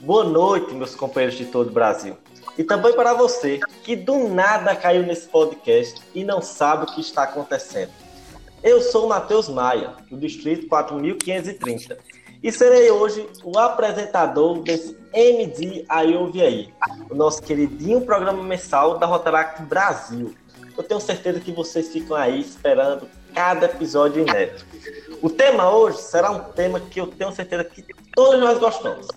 boa noite, meus companheiros de todo o Brasil. E também para você que do nada caiu nesse podcast e não sabe o que está acontecendo. Eu sou o Matheus Maia, do Distrito 4530, e serei hoje o apresentador desse MD Aí Ouve Aí, o nosso queridinho programa mensal da Rotaract Brasil. Eu tenho certeza que vocês ficam aí esperando cada episódio inédito. O tema hoje será um tema que eu tenho certeza que todos nós gostamos,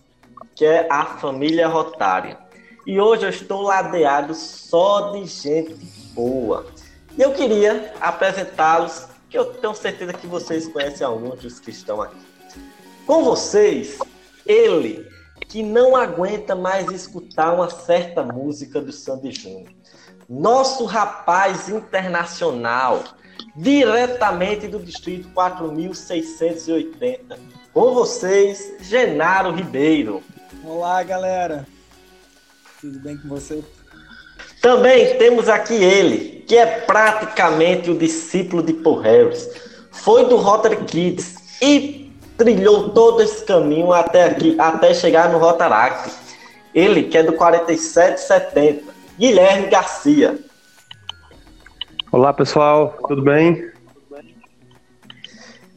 que é a família rotária. E hoje eu estou ladeado só de gente boa. E eu queria apresentá-los, que eu tenho certeza que vocês conhecem alguns dos que estão aqui. Com vocês, ele que não aguenta mais escutar uma certa música do Sandy Júnior. Nosso rapaz internacional, diretamente do distrito 4680. Com vocês, Genaro Ribeiro. Olá, galera. Tudo bem com você? Também temos aqui ele, que é praticamente o discípulo de Paul Harris. Foi do Rotary Kids e trilhou todo esse caminho até aqui, até chegar no Rotaract. Ele, que é do 4770, Guilherme Garcia. Olá, pessoal, tudo bem?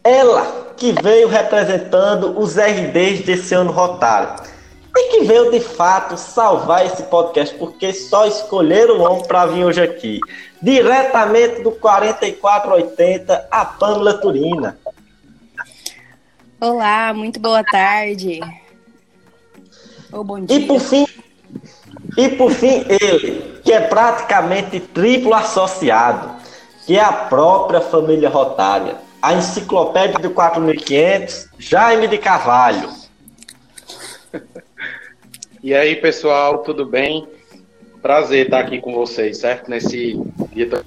Ela, que veio representando os RDs desse ano rotário que veio de fato salvar esse podcast, porque só escolheram o homem para vir hoje aqui. Diretamente do 4480, a Pamela Turina. Olá, muito boa tarde. Ou bom dia. E por fim, e por fim ele, que é praticamente triplo associado, que é a própria família Rotária, a enciclopédia do 4500, Jaime de Carvalho. E aí, pessoal, tudo bem? Prazer estar aqui com vocês, certo? Nesse dia.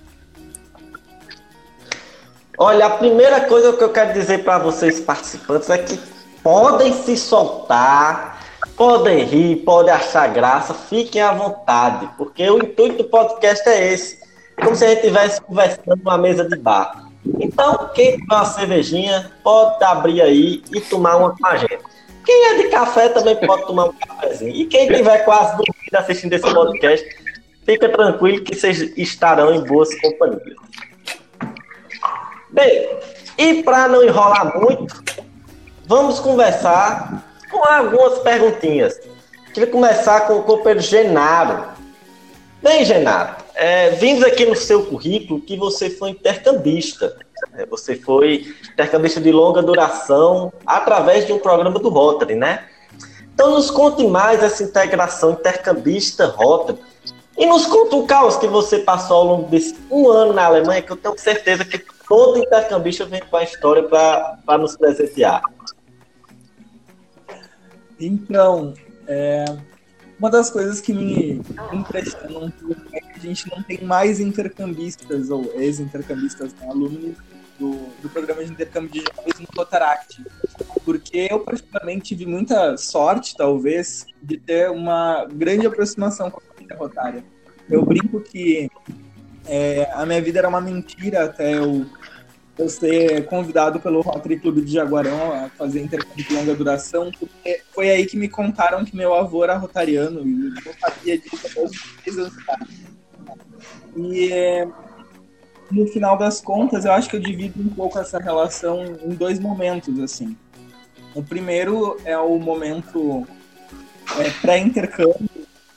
Olha, a primeira coisa que eu quero dizer para vocês participantes é que podem se soltar, podem rir, podem achar graça, fiquem à vontade, porque o intuito do podcast é esse, como se a gente estivesse conversando numa mesa de bar. Então, quem tiver uma cervejinha, pode abrir aí e tomar uma com a gente. Quem é de café também pode tomar um cafezinho. E quem tiver quase dormindo assistindo esse podcast, fica tranquilo que vocês estarão em boas companhias. Bem, e para não enrolar muito, vamos conversar com algumas perguntinhas. Queria começar com o companheiro Genaro. Bem, Genaro, é, vimos aqui no seu currículo que você foi intercambista. É, você foi intercambista de longa duração através de um programa do Rotary, né? Então nos conte mais essa integração intercambista Rotary e nos conta o caos que você passou ao longo desse um ano na Alemanha, que eu tenho certeza que todo intercambista vem com a história para nos presentear. Então, é, uma das coisas que me impressionam é que a gente não tem mais intercambistas ou ex-intercambistas, né, alunos do, do programa de intercâmbio de jovens no Rotaract. Porque eu, particularmente, tive muita sorte, talvez, de ter uma grande aproximação com a família rotária. Eu brinco que é, a minha vida era uma mentira até eu, eu ser convidado pelo Rotary Clube de Jaguarão a fazer intercâmbio de longa duração, porque foi aí que me contaram que meu avô era rotariano e eu sabia disso até os 10 anos. E é, no final das contas, eu acho que eu divido um pouco essa relação em dois momentos, assim. O primeiro é o momento é, pré-intercâmbio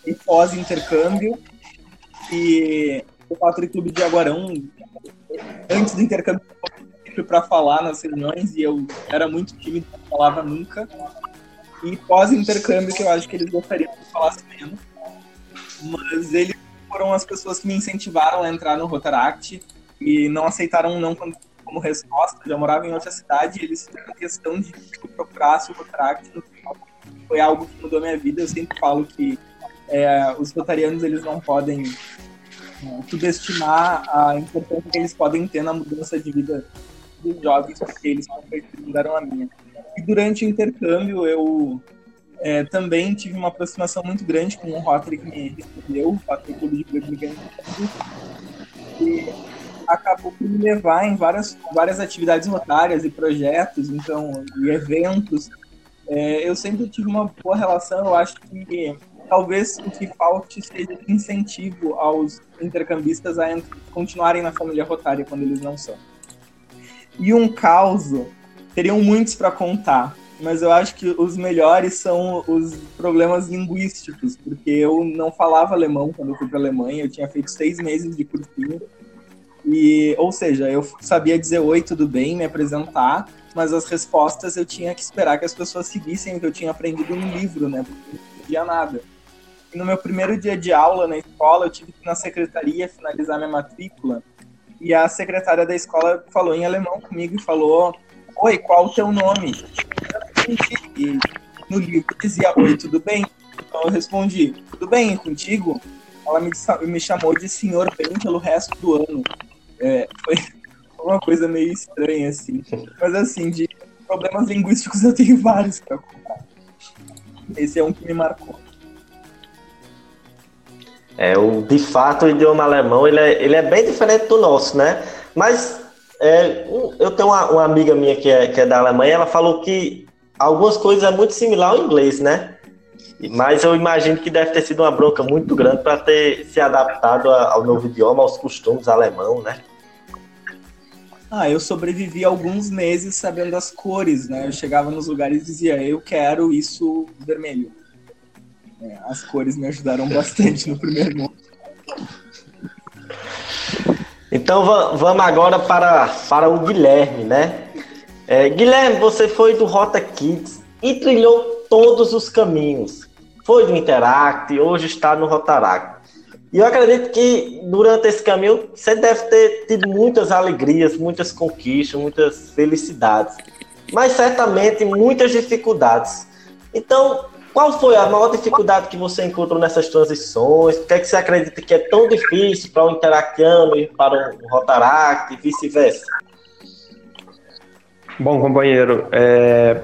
e pós-intercâmbio, e o Patrick Clube de Aguarão, antes do intercâmbio, para falar nas reuniões e eu era muito tímido, não falava nunca. E pós-intercâmbio, que eu acho que eles gostariam que eu falasse menos. Mas eles foram as pessoas que me incentivaram a entrar no Rotaract e não aceitaram não como resposta. Eu já morava em outra cidade e eles fizeram questão de que eu procurasse o Rotaract no final. Foi algo que mudou minha vida. Eu sempre falo que é, os rotarianos eles não podem é, subestimar a importância que eles podem ter na mudança de vida dos jovens, porque eles mudaram a minha. E durante o intercâmbio eu é, também tive uma aproximação muito grande com o Rotary que me recebeu, o Rotary Clube de Birmingham. E acabou por me levar em várias, várias atividades rotárias e projetos, então, e eventos. é, eu sempre tive uma boa relação. Eu acho que talvez o que falte seja incentivo aos intercambistas a continuarem na família rotária quando eles não são. E um caos, teriam muitos para contar, mas eu acho que os melhores são os problemas linguísticos, porque eu não falava alemão quando eu fui para a Alemanha, eu tinha feito seis meses de cursinho, e, ou seja, eu sabia dizer oi, tudo bem, me apresentar, mas as respostas eu tinha que esperar que as pessoas seguissem o que eu tinha aprendido no livro, né, porque não entendia nada. E no meu primeiro dia de aula na escola, eu tive que ir na secretaria finalizar minha matrícula, e a secretária da escola falou em alemão comigo e falou: Oi, qual o teu nome? E no livro dizia: Oi, tudo bem? Então eu respondi: Tudo bem contigo? Ela me, me chamou de senhor bem pelo resto do ano. É, foi uma coisa meio estranha, assim. Mas, assim, de problemas linguísticos eu tenho vários para contar. Esse é um que me marcou. É, o, de fato, o idioma alemão ele é, ele é bem diferente do nosso, né? Mas é, eu tenho uma, uma, amiga minha que é, que é da Alemanha, ela falou que algumas coisas é muito similar ao inglês, né? Mas eu imagino que deve ter sido uma bronca muito grande para ter se adaptado ao novo idioma, aos costumes alemão, né? Ah, eu sobrevivi alguns meses sabendo as cores, né? Eu chegava nos lugares e dizia, eu quero isso vermelho. É, as cores me ajudaram bastante no primeiro momento. Então vamos agora para, para o Guilherme, né? É, Guilherme, você foi do Rota Kids e trilhou todos os caminhos. Foi do Interact hoje está no Rotaract. E eu acredito que durante esse caminho você deve ter tido muitas alegrias, muitas conquistas, muitas felicidades, mas certamente muitas dificuldades. Então, qual foi a maior dificuldade que você encontrou nessas transições? O que, é que você acredita que é tão difícil para o Interactiano e para o Rotaract e vice-versa? Bom, companheiro, é...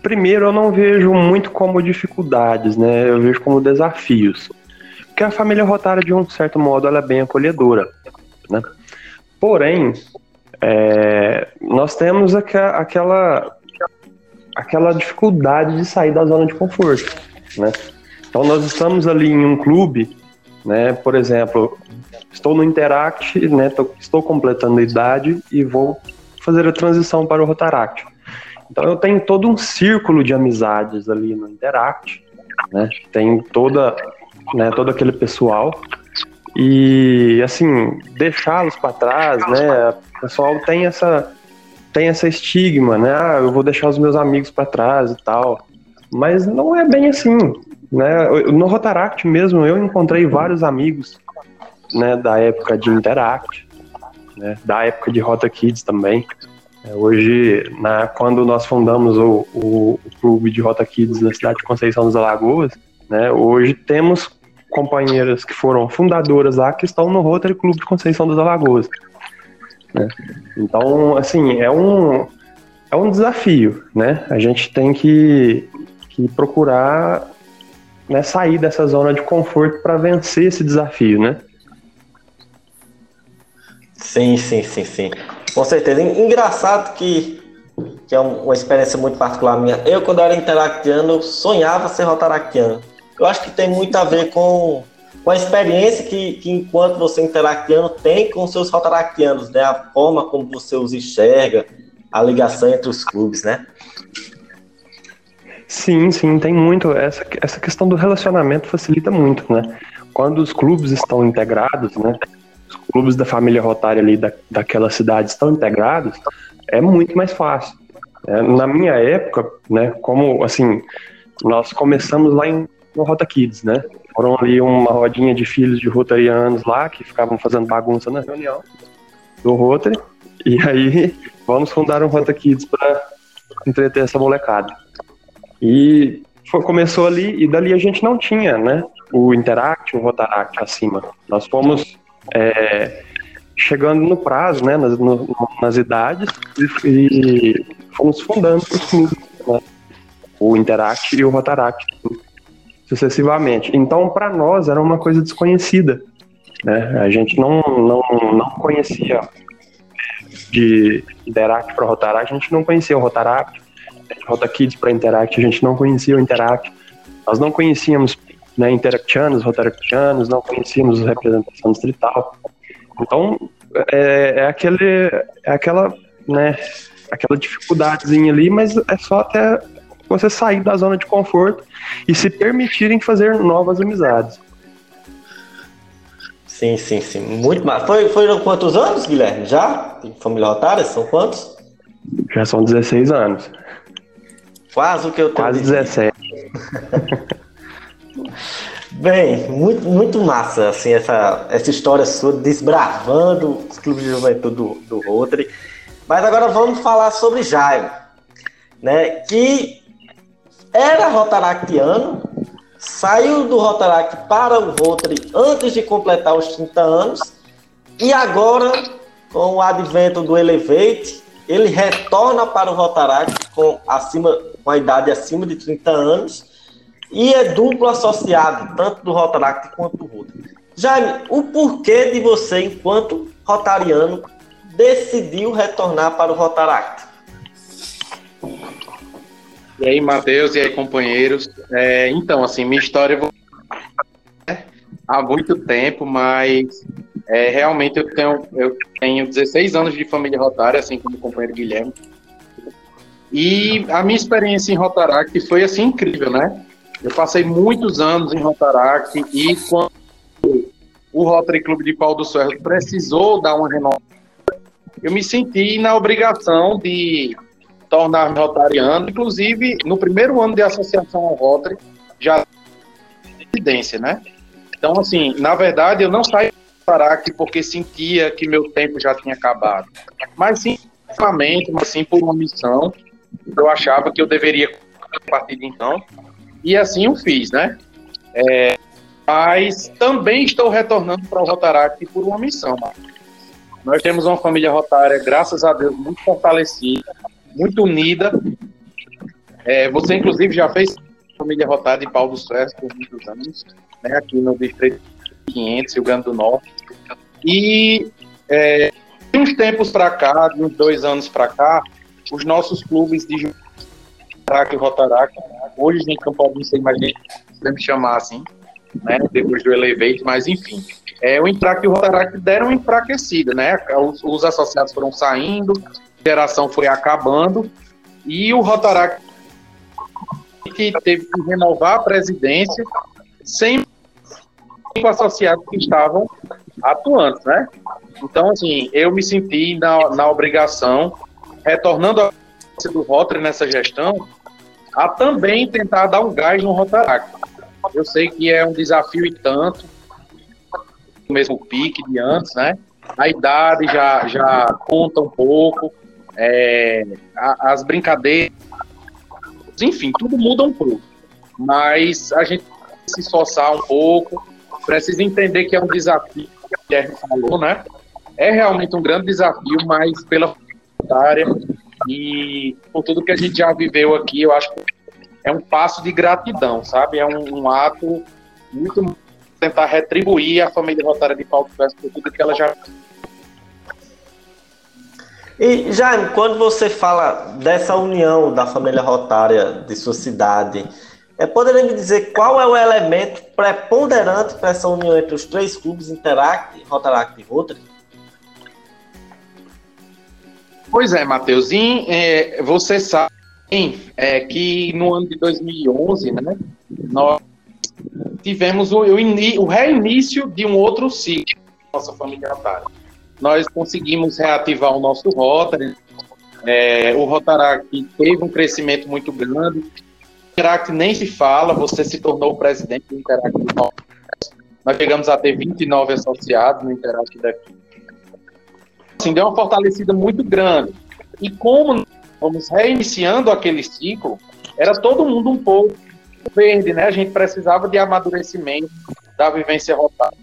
primeiro eu não vejo muito como dificuldades, né? Eu vejo como desafios. Porque a família Rotária, de um certo modo, ela é bem acolhedora, né? Porém, é... nós temos aquela aquela dificuldade de sair da zona de conforto, né? Então nós estamos ali em um clube, né? Por exemplo, estou no Interact, né? Tô, estou completando a idade e vou fazer a transição para o Rotaract. Então eu tenho todo um círculo de amizades ali no Interact, né? Tem toda, né? Todo aquele pessoal e assim deixá-los para trás, né? O pessoal tem essa tem essa estigma, né? Ah, eu vou deixar os meus amigos para trás e tal. Mas não é bem assim, né? No Rotaract mesmo, eu encontrei vários amigos, né, da época de Interact, né, da época de Rota Kids também. É, hoje, na, quando nós fundamos o, o, o, clube de Rota Kids na cidade de Conceição das Alagoas, né, hoje temos companheiras que foram fundadoras lá que estão no Rotary Clube de Conceição das Alagoas. Né? Então, assim, é um, é um desafio, né? A gente tem que, que procurar né, sair dessa zona de conforto para vencer esse desafio, né? Sim, sim, sim, sim. Com certeza. Engraçado que, que é uma experiência muito particular minha. Eu, quando era interactiano, sonhava ser rotaractiano. Eu acho que tem muito a ver com com a experiência que, que enquanto você interactiano tem com seus rotaractianos, né? A forma como você os enxerga, a ligação entre os clubes, né? Sim, sim, tem muito. Essa, essa questão do relacionamento facilita muito, né? Quando os clubes estão integrados, né? Clubes da família rotária ali da, daquela cidade estão integrados, é muito mais fácil. É, na minha época, né? Como, assim, nós começamos lá em, no Rota Kids, né? Foram ali uma rodinha de filhos de rotarianos lá, que ficavam fazendo bagunça na reunião do Rotary. E aí, vamos fundar um Rota Kids para entreter essa molecada. E foi, começou ali, e dali a gente não tinha, né? O Interact, o Rotaract acima. Nós fomos é, chegando no prazo, né? Nas, no, nas idades, e, fomos fundando clubes, né? O Interact e o Rotaract sucessivamente. Então, para nós, era uma coisa desconhecida. Né? A gente não, não, não conhecia de Interact para Rotaract, a gente não conhecia o Rotaract, Rota Kids para Interact, a gente não conhecia o Interact, nós não conhecíamos né, interactianos, rotaractianos, não conhecíamos a representação distrital. Então, é, é, aquele, é aquela, né, aquela dificuldadezinha ali, mas é só até você sair da zona de conforto e se permitirem fazer novas amizades. Sim, sim, sim. Muito mais. Foi, foram quantos anos, Guilherme? Já? Família Rotária? São quantos? Já são 16 anos. Quase o que eu tenho. Quase 17. Bem, muito, muito massa, assim, essa, essa história sua desbravando os clubes de juventude do, do Rotary. Mas agora vamos falar sobre Jairo, né? Que era rotaractiano, saiu do Rotaract para o Rotary antes de completar os 30 anos, e agora, com o advento do Elevate, ele retorna para o Rotaract com, acima, com a idade acima de 30 anos e é duplo associado, tanto do Rotaract quanto do Rotary. Jaime, o porquê de você, enquanto rotariano, decidiu retornar para o Rotaract? E aí, Matheus, e aí, companheiros. É, então, assim, minha história há muito tempo, mas é, realmente eu tenho, eu tenho 16 anos de família rotária, assim como o companheiro Guilherme. E a minha experiência em Rotaract foi assim incrível, né? Eu passei muitos anos em Rotaract e quando o Rotary Clube de Pau do Cerro precisou dar uma renovação, eu me senti na obrigação de tornar-me rotariano, inclusive no primeiro ano de associação ao Rotary, já residência, né? Então, assim, na verdade, eu não saí do Rotaract porque sentia que meu tempo já tinha acabado, mas sim, mas sim por uma missão, eu achava que eu deveria, a partir de então, e assim o fiz, né? É, mas também estou retornando para o Rotaract por uma missão. Nós temos uma família rotária, graças a Deus, muito fortalecida, muito unida. É, você, inclusive, já fez família rotária de Paulo do Suécio por muitos anos, né, aqui no Distrito 500, Rio Grande do Norte. E é, de uns tempos para cá, de uns dois anos para cá, os nossos clubes de Rotaract e Rotaract Hoje a gente não pode ser mais me chamar assim, né? Depois do Elevate, mas enfim. É, o Intrac e o Rotaract deram enfraquecida, né? Os, os, associados foram saindo, a geração foi acabando, e o Rotaract que teve que renovar a presidência sem os associados que estavam atuando, né? Então, assim, eu me senti na, na obrigação, retornando a do Rotary nessa gestão, a também tentar dar um gás no Rotaract. Eu sei que é um desafio e tanto, o mesmo pique de antes, né? A idade já, já conta um pouco, é, a, as brincadeiras, enfim, tudo muda um pouco. Mas a gente precisa se esforçar um pouco, precisa entender que é um desafio, que a Guilherme falou, né? É realmente um grande desafio, mas pela área e por tudo que a gente já viveu aqui, eu acho que é um passo de gratidão, sabe? É um, um ato muito tentar retribuir a família Rotária de Paulo César por tudo que ela já e Jaime, quando você fala dessa união da família rotária de sua cidade, é, poderia me dizer qual é o elemento preponderante para essa união entre os três clubes Interact, Rotaract e Rotary? Pois é, Matheusinho, é, você sabe é, que no ano de 2011, né, nós tivemos o, o, o reinício de um outro ciclo nossa família Rotary. Nós conseguimos reativar o nosso Rotary, é, o Rotaract teve um crescimento muito grande, o Interact nem se fala, você se tornou o presidente do Interact. Nós chegamos a ter 29 associados no Interact daqui assim, deu uma fortalecida muito grande. E como vamos reiniciando aquele ciclo, era todo mundo um pouco verde, né? A gente precisava de amadurecimento da vivência rotada.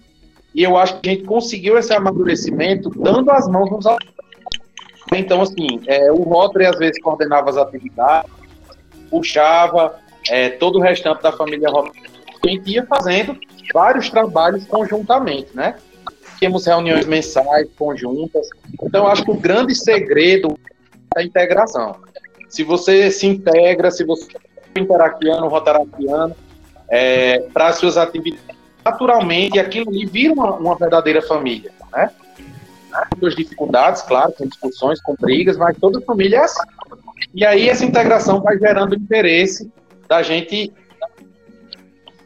E eu acho que a gente conseguiu esse amadurecimento dando as mãos nos Então, assim, é, o Rotary às vezes coordenava as atividades, puxava é, todo o restante da família Rotary. A gente ia fazendo vários trabalhos conjuntamente, né? Temos reuniões mensais, conjuntas. Então, acho que o grande segredo é a integração. se você se integra, se você é interactiano, rotaractiano, é, para as suas atividades, naturalmente aquilo ali vira uma, uma verdadeira família, né? Com suas dificuldades, claro, com discussões, com brigas, mas toda família é assim. E aí essa integração vai gerando interesse da gente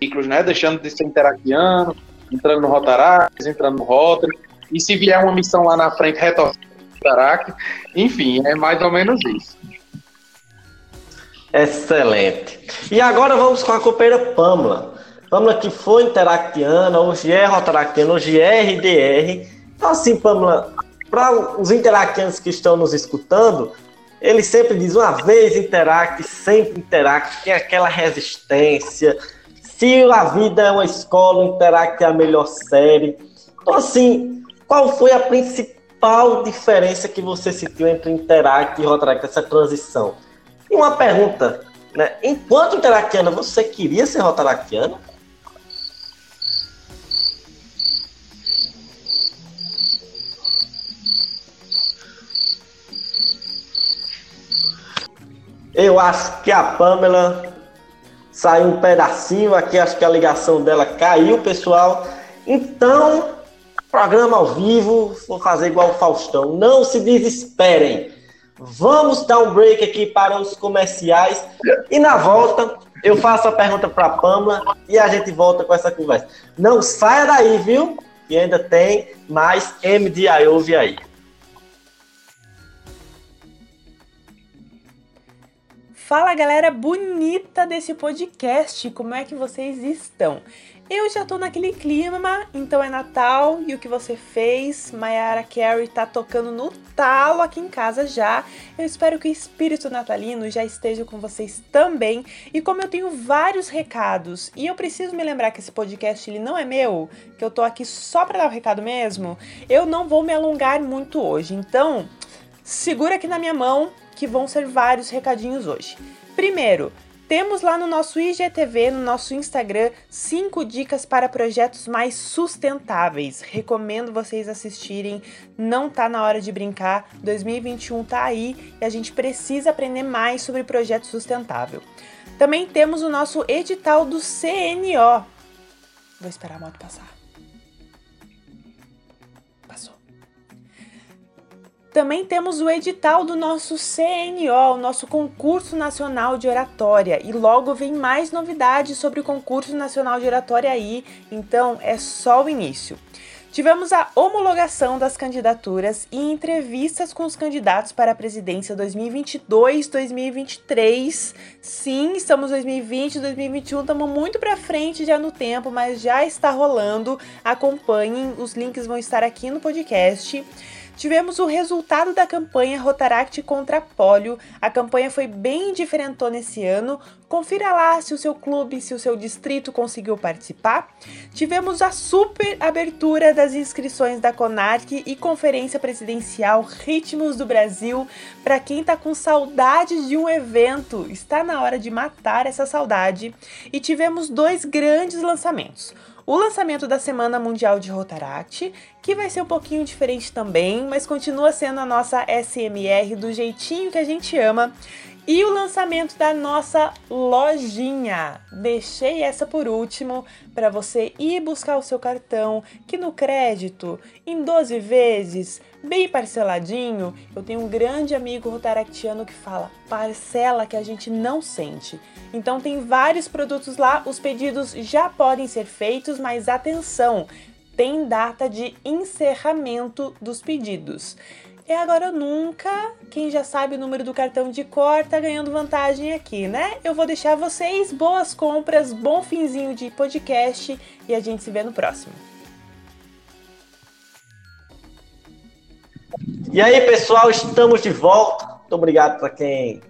ciclos, né? Deixando de ser interactiano, entrando no Rotaract, entrando no Rotary, e se vier uma missão lá na frente, retornar Rotaract, enfim, é mais ou menos isso. Excelente. E agora vamos com a copeira Pamela. Pamela que foi interactiana, hoje é rotaractiana, hoje é RDR. Então assim, Pamela, para os interactianos que estão nos escutando, ele sempre diz uma vez interact, sempre interact, tem aquela resistência. Se a vida é uma escola, o interact é a melhor série. Então assim, qual foi a principal diferença que você sentiu entre interact e rotaract, essa transição? E uma pergunta, né? Enquanto interactiana, você queria ser rotaractiana? Eu acho que a Pamela saiu um pedacinho aqui, acho que a ligação dela caiu, pessoal. Então, programa ao vivo, vou fazer igual o Faustão. Não se desesperem. Vamos dar um break aqui para os comerciais e na volta eu faço a pergunta para a Pamela e a gente volta com essa conversa. Não saia daí, viu? E ainda tem mais MDI Ouve aí. Fala galera bonita desse podcast, como é que vocês estão? Eu já tô naquele clima, então é Natal e o que você fez? Mayara Carey tá tocando no talo aqui em casa já. Eu espero que o espírito natalino já esteja com vocês também. E como eu tenho vários recados e eu preciso me lembrar que esse podcast ele não é meu, que eu tô aqui só para dar o recado mesmo, eu não vou me alongar muito hoje. Então, segura aqui na minha mão que vão ser vários recadinhos hoje. Primeiro, temos lá no nosso IGTV, no nosso Instagram, 5 dicas para projetos mais sustentáveis. Recomendo vocês assistirem. Não tá na hora de brincar. 2021 tá aí e a gente precisa aprender mais sobre projeto sustentável. Também temos o nosso edital do CNO. Vou esperar a moto passar. Também temos o edital do nosso CNO, o nosso Concurso Nacional de Oratória, e logo vem mais novidades sobre o Concurso Nacional de Oratória aí, então é só o início. Tivemos a homologação das candidaturas e entrevistas com os candidatos para a presidência 2022-2023. Sim, estamos 2020, 2021, estamos muito para frente já no tempo, mas já está rolando. Acompanhem, os links vão estar aqui no podcast. Tivemos o resultado da campanha Rotaract contra Polio. A campanha foi bem diferentona esse ano. Confira lá se o seu clube, se o seu distrito conseguiu participar. Tivemos a super abertura das inscrições da CONARC e Conferência Presidencial Ritmos do Brasil. Para quem tá com saudade de um evento, está na hora de matar essa saudade. E tivemos dois grandes lançamentos o lançamento da Semana Mundial de Rotaract, que vai ser um pouquinho diferente também, mas continua sendo a nossa SMR do jeitinho que a gente ama. E o lançamento da nossa lojinha. Deixei essa por último para você ir buscar o seu cartão, que no crédito, em 12 vezes, bem parceladinho, eu tenho um grande amigo rotaractiano que fala parcela que a gente não sente. Então tem vários produtos lá, os pedidos já podem ser feitos, mas atenção, tem data de encerramento dos pedidos. É agora ou nunca. Quem já sabe o número do cartão de cor tá ganhando vantagem aqui, né? Eu vou deixar vocês boas compras, bom finzinho de podcast e a gente se vê no próximo. E aí, pessoal, estamos de volta. Muito obrigado para quem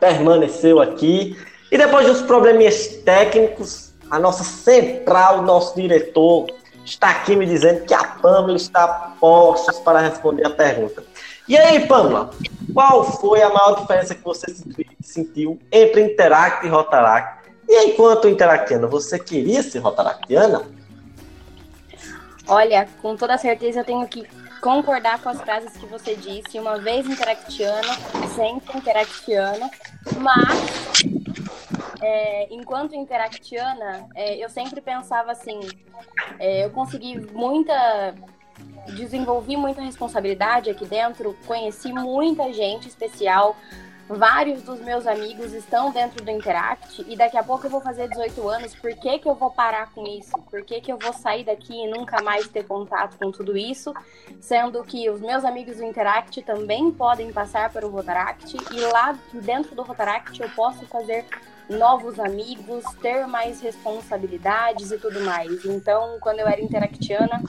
permaneceu aqui. E depois dos probleminhas técnicos, a nossa central, nosso diretor, está aqui me dizendo que a Pamela está postos para responder a pergunta. E aí, Pamela, qual foi a maior diferença que você sentiu entre Interact e Rotaract? E enquanto Interactiana, você queria ser Rotaractiana? Olha, com toda certeza eu tenho que concordar com as frases que você disse. Uma vez interactiano, sempre interactiano. Mas, é, enquanto interactiana, é, eu sempre pensava assim: é, eu consegui muita. Desenvolvi muita responsabilidade aqui dentro, conheci muita gente especial, vários dos meus amigos estão dentro do Interact e daqui a pouco eu vou fazer 18 anos. Por que, que eu vou parar com isso? Por que, que eu vou sair daqui e nunca mais ter contato com tudo isso? Sendo que os meus amigos do Interact também podem passar para o Rotaract e lá dentro do Rotaract eu posso fazer novos amigos, ter mais responsabilidades e tudo mais. Então, quando eu era interactiana,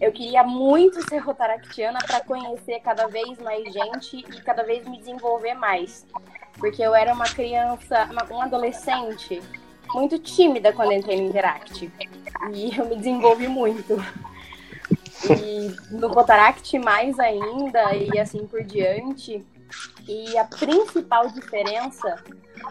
eu queria muito ser rotaractiana para conhecer cada vez mais gente e cada vez me desenvolver mais. Porque eu era uma criança, uma, um adolescente muito tímida quando entrei no Interact. E eu me desenvolvi muito. E no Rotaract mais ainda, e assim por diante. E a principal diferença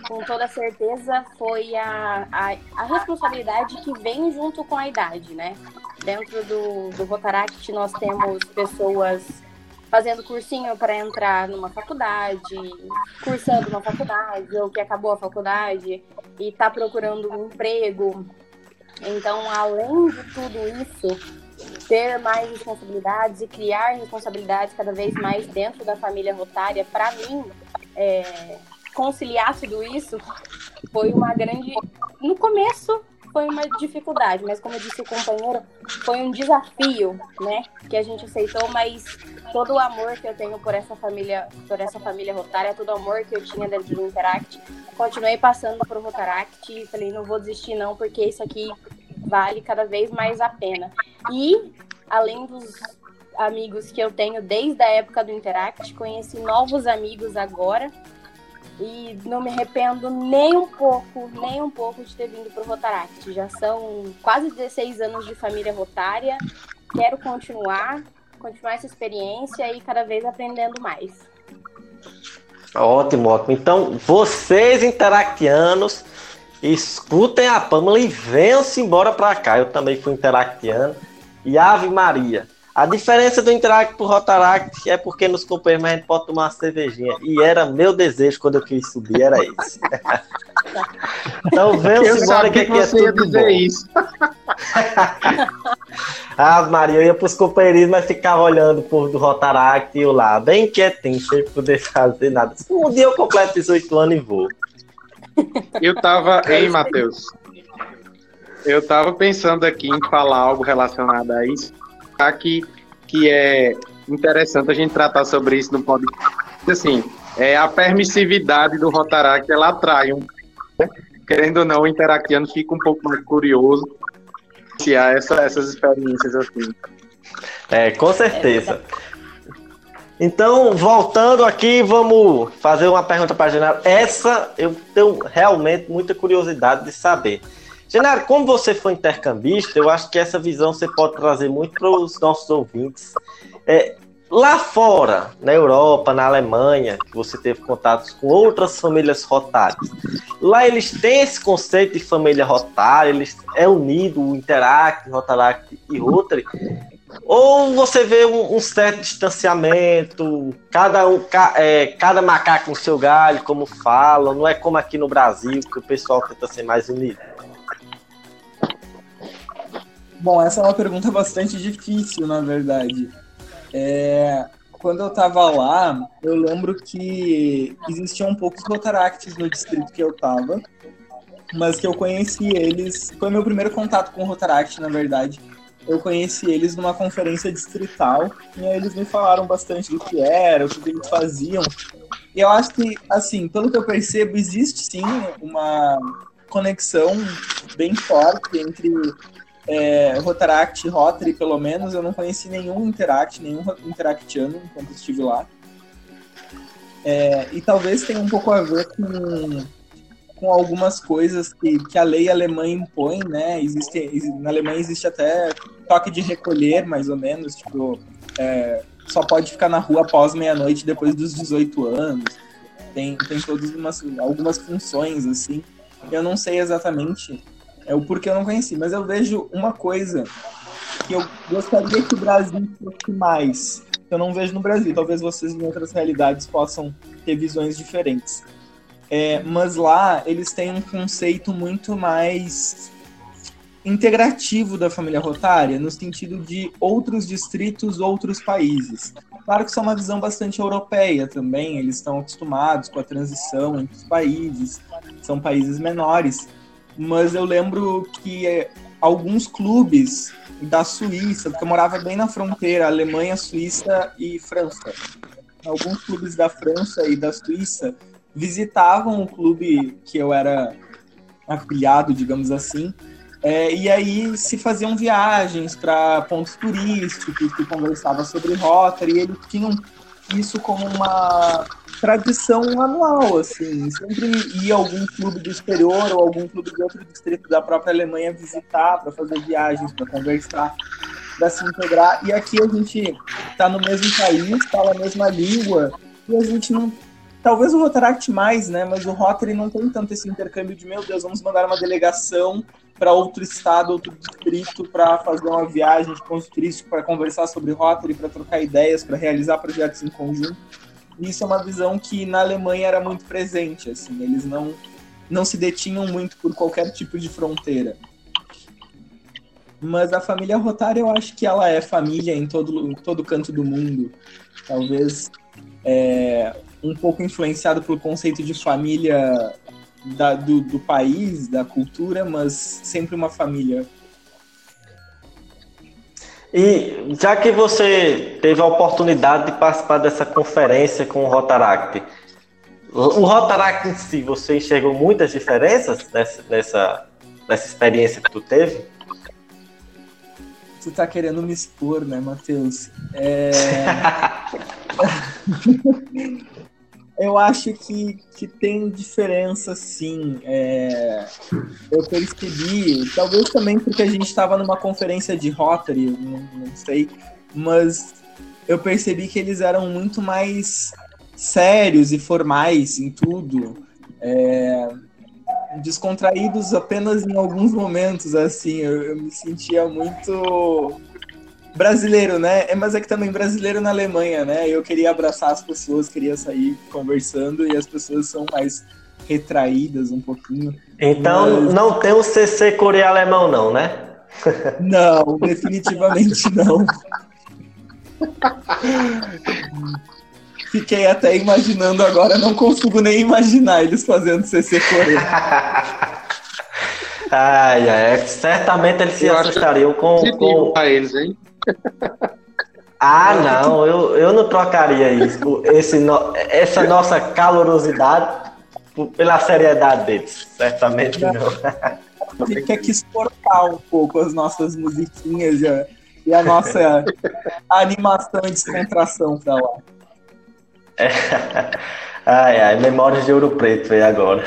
com toda certeza, foi a, a, a, responsabilidade que vem junto com a idade, né? Dentro do, do Rotaract, nós temos pessoas fazendo cursinho para entrar numa faculdade, cursando uma faculdade, ou que acabou a faculdade e está procurando um emprego. Então, além de tudo isso, ter mais responsabilidades e criar responsabilidades cada vez mais dentro da família rotária, para mim, é, conciliar tudo isso foi uma grande. No começo foi uma dificuldade, mas como eu disse o companheiro, foi um desafio, né? Que a gente aceitou, mas todo o amor que eu tenho por essa família, por essa família Rotária, todo o amor que eu tinha dentro do Interact, continuei passando pro Rotaract e falei, não vou desistir não, porque isso aqui vale cada vez mais a pena. E além dos amigos que eu tenho desde a época do Interact, conheci novos amigos agora e não me arrependo nem um pouco, nem um pouco de ter vindo para o Rotaract. Já são quase 16 anos de família rotária. Quero continuar, continuar essa experiência e cada vez aprendendo mais. Ótimo, ótimo. Então, vocês interactianos, escutem a Pamela e venham-se embora para cá. Eu também fui interactiano. E Ave Maria, a diferença do Interact pro Rotaract é porque nos companheiros a gente pode tomar uma cervejinha. E era meu desejo quando eu quis subir, era esse. então vamos embora que aqui é tudo bom. Isso. ah, Maria, eu ia pros companheiros, mas ficava olhando o povo do Rotaract e eu lá, bem quietinho, sem poder fazer nada. Um dia eu completo 18 anos e vou. Eu tava, hein, Matheus? Eu tava pensando aqui em falar algo relacionado a isso que, que é interessante a gente tratar sobre isso no podcast. Assim, é a permissividade do Rotaract, ela atrai um. Né? Querendo ou não, o interactiano fica um pouco mais curioso se há essa, essas experiências assim. É, com certeza. Então, voltando aqui, vamos fazer uma pergunta para a Genaro. Essa eu tenho realmente muita curiosidade de saber. Genaro, como você foi intercambista, eu acho que essa visão você pode trazer muito para os nossos ouvintes. É, lá fora, na Europa, na Alemanha, que você teve contatos com outras famílias rotárias, lá eles têm esse conceito de família rotária, eles é unido o Interact, Rotaract e Rotary, ou você vê um, um certo distanciamento, cada, um, ca, é, cada macaco no seu galho, como falam, não é como aqui no Brasil, que o pessoal tenta ser mais unido? Bom, essa é uma pergunta bastante difícil, na verdade. É, quando eu estava lá, eu lembro que existiam poucos Rotaracts no distrito que eu estava, mas que eu conheci eles. Foi meu primeiro contato com o Rotaract, na verdade. Eu conheci eles numa conferência distrital e aí eles me falaram bastante do que era, o que eles faziam. E eu acho que, assim, pelo que eu percebo, existe sim uma conexão bem forte entre é, Rotaract, Rotary, pelo menos, eu não conheci nenhum Interact, nenhum Interactiano enquanto estive lá. É, e talvez tenha um pouco a ver com, com algumas coisas que, que a lei alemã impõe, né? Existe, na Alemanha existe até toque de recolher, mais ou menos, tipo, é, só pode ficar na rua após meia-noite depois dos 18 anos. Tem, tem todas umas, algumas funções, assim. Eu não sei exatamente é o porquê eu não conheci, mas eu vejo uma coisa que eu gostaria que o Brasil fosse mais. Eu não vejo no Brasil. Talvez vocês em outras realidades possam ter visões diferentes. É, mas lá eles têm um conceito muito mais integrativo da família rotária, no sentido de outros distritos, outros países. Claro que isso é uma visão bastante europeia também, eles estão acostumados com a transição entre os países, são países menores, mas eu lembro que é, alguns clubes da Suíça, porque eu morava bem na fronteira, Alemanha, Suíça e França. Alguns clubes da França e da Suíça visitavam o clube que eu era afiliado, digamos assim, é, e aí se faziam viagens para pontos turísticos, que conversava sobre Rotary, e eles tinham isso como uma tradição anual, assim. Sempre ia algum clube do exterior ou algum clube de outro distrito da própria Alemanha visitar para fazer viagens, para conversar, para se integrar. E aqui a gente está no mesmo país, fala a mesma língua, e a gente não talvez o Rotaract mais, né? Mas o Rotary não tem tanto esse intercâmbio de meu Deus, vamos mandar uma delegação para outro estado, outro distrito, para fazer uma viagem de ponto turístico, para conversar sobre Rotary, para trocar ideias, para realizar projetos em conjunto. Isso é uma visão que na Alemanha era muito presente, assim, eles não não se detinham muito por qualquer tipo de fronteira. Mas a família Rotária, eu acho que ela é família em todo, em todo canto do mundo. Talvez é, um pouco influenciado pelo conceito de família da, do, do país, da cultura, mas sempre uma família. E já que você teve a oportunidade de participar dessa conferência com o Rotaract, o Rotaract em si, você enxergou muitas diferenças nessa, nessa, nessa experiência que tu teve? Tu tá querendo me expor, né, Matheus? É... eu acho que, que tem diferença, sim. É, eu percebi, talvez também porque a gente estava numa conferência de Rotary, não, não, sei, mas eu percebi que eles eram muito mais sérios e formais em tudo. É, descontraídos apenas em alguns momentos, assim, eu, eu me sentia muito brasileiro, né? É, mas é que também brasileiro na Alemanha, né? Eu queria abraçar as pessoas, queria sair conversando e as pessoas são mais retraídas um pouquinho. Então mas... não tem o CC coreano-alemão não, né? Não, definitivamente não. Fiquei até imaginando agora, não consigo nem imaginar eles fazendo CC coreano. Ai, ai, certamente eles se assustariam com, com... eles, hein? Ah, não, eu, eu não trocaria isso, esse no, essa nossa calorosidade pela seriedade deles. Certamente não. A gente quer que exportar um pouco as nossas musiquinhas e a, e a nossa animação e descontração pra lá. É. Ai, ai, memórias de ouro preto aí agora.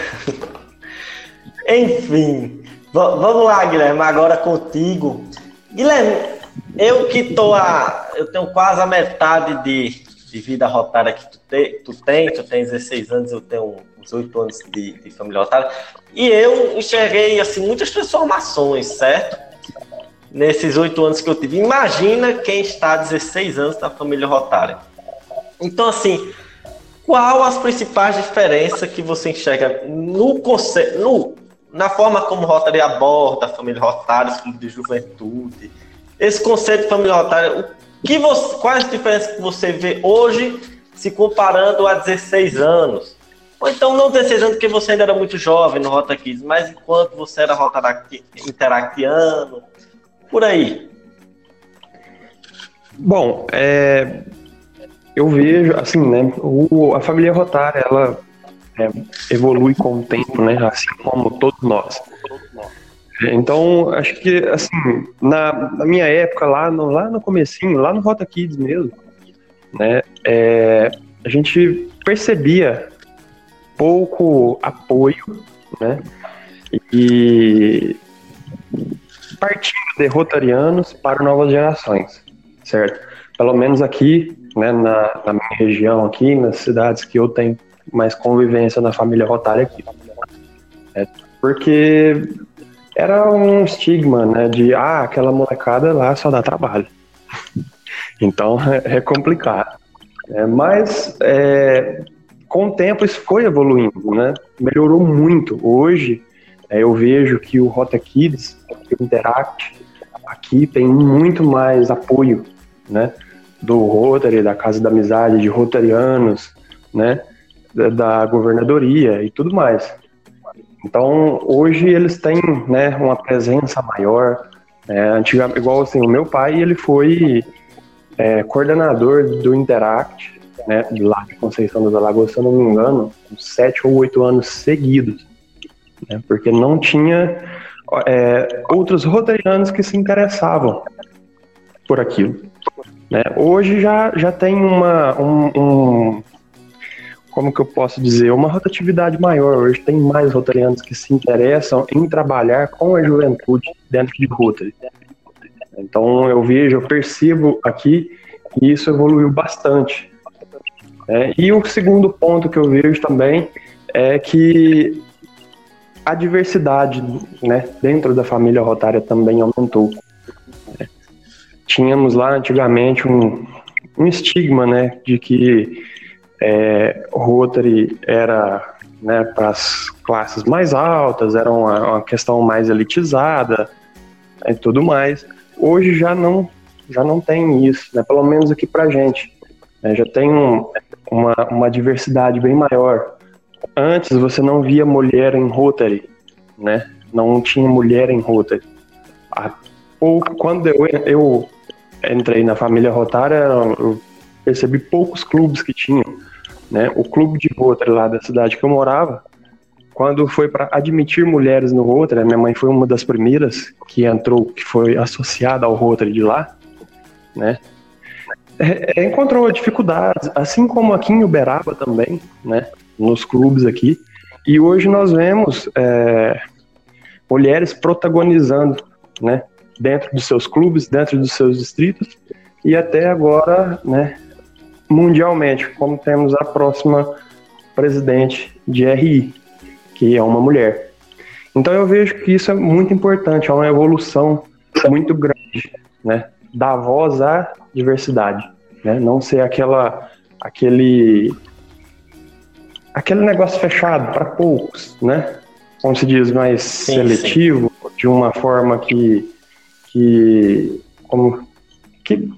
Enfim, vamos lá, Guilherme, agora contigo. Guilherme, eu que tô a. Eu tenho quase a metade de, de vida rotária que tu, te, tu tem, tu tem 16 anos, eu tenho uns 8 anos de, de família rotária. E eu enxerguei assim, muitas transformações, certo? Nesses oito anos que eu tive. Imagina quem está há 16 anos na família rotária. Então, assim, qual as principais diferenças que você enxerga no conceito, no, na forma como Rotary aborda a família rotária, os clubes de juventude, esse conceito de família rotária, o que você, quais as diferenças que você vê hoje se comparando a 16 anos? Ou então não 16 anos porque você ainda era muito jovem no Rota Kids, mas enquanto você era Rotaract, interactiano, por aí. Bom, é, eu vejo, assim, né, o, a família rotária, ela é, evolui com o tempo, né, assim como todos nós. Então, acho que, assim, na, na, minha época, lá no, lá no comecinho, lá no Rota Kids mesmo, né, é, a gente percebia pouco apoio, né, e partindo de rotarianos para novas gerações, certo? Pelo menos aqui, né, na, na minha região aqui, nas cidades que eu tenho mais convivência na família rotária aqui. É, porque era um estigma, né? De ah, aquela molecada lá só dá trabalho. Então é, complicado. É, mas é, com o tempo isso foi evoluindo, né? Melhorou muito. Hoje é, eu vejo que o Rota Kids, o Interact, aqui tem muito mais apoio, né? Do Rotary, da Casa da Amizade, de rotarianos, né? Da, da governadoria e tudo mais. Então, hoje eles têm né, uma presença maior. É, antiga, igual assim, o meu pai, ele foi é, coordenador do Interact, né, lá de Conceição das Alagoas, se eu não me engano, sete ou oito anos seguidos, né, porque não tinha é, outros rotarianos que se interessavam por aquilo. Né. Hoje já, já tem uma, um, um, como que eu posso dizer, uma rotatividade maior. Hoje tem mais rotarianos que se interessam em trabalhar com a juventude dentro de Rotary. Então eu vejo, eu percebo aqui que isso evoluiu bastante. É, e o segundo ponto que eu vejo também é que a diversidade né, dentro da família rotária também aumentou. Tínhamos lá antigamente um, um estigma né, de que é, Rotary era né, para as classes mais altas, era uma, uma questão mais elitizada e tudo mais. Hoje já não, já não tem isso, né, pelo menos aqui para gente. Né, já tem um, uma, uma diversidade bem maior. Antes você não via mulher em Rotary, né? Não tinha mulher em Rotary. Ou quando eu, eu entrei na família Rotária, eu percebi poucos clubes que tinham. Né? O clube de Rotary lá da cidade que eu morava, quando foi para admitir mulheres no Rotary, minha mãe foi uma das primeiras que entrou, que foi associada ao Rotary de lá, né? É, é, encontrou dificuldades, assim como aqui em Uberaba também, né? Nos clubes aqui. E hoje nós vemos é, mulheres protagonizando, né? Dentro dos seus clubes, dentro dos seus distritos e até agora, né? Mundialmente, como temos a próxima presidente de RI, que é uma mulher. Então eu vejo que isso é muito importante, é uma evolução muito grande, né? Dar voz à diversidade, né? Não ser aquela aquele aquele negócio fechado para poucos, né? Como se diz, mais sim, seletivo, sim. de uma forma que que como que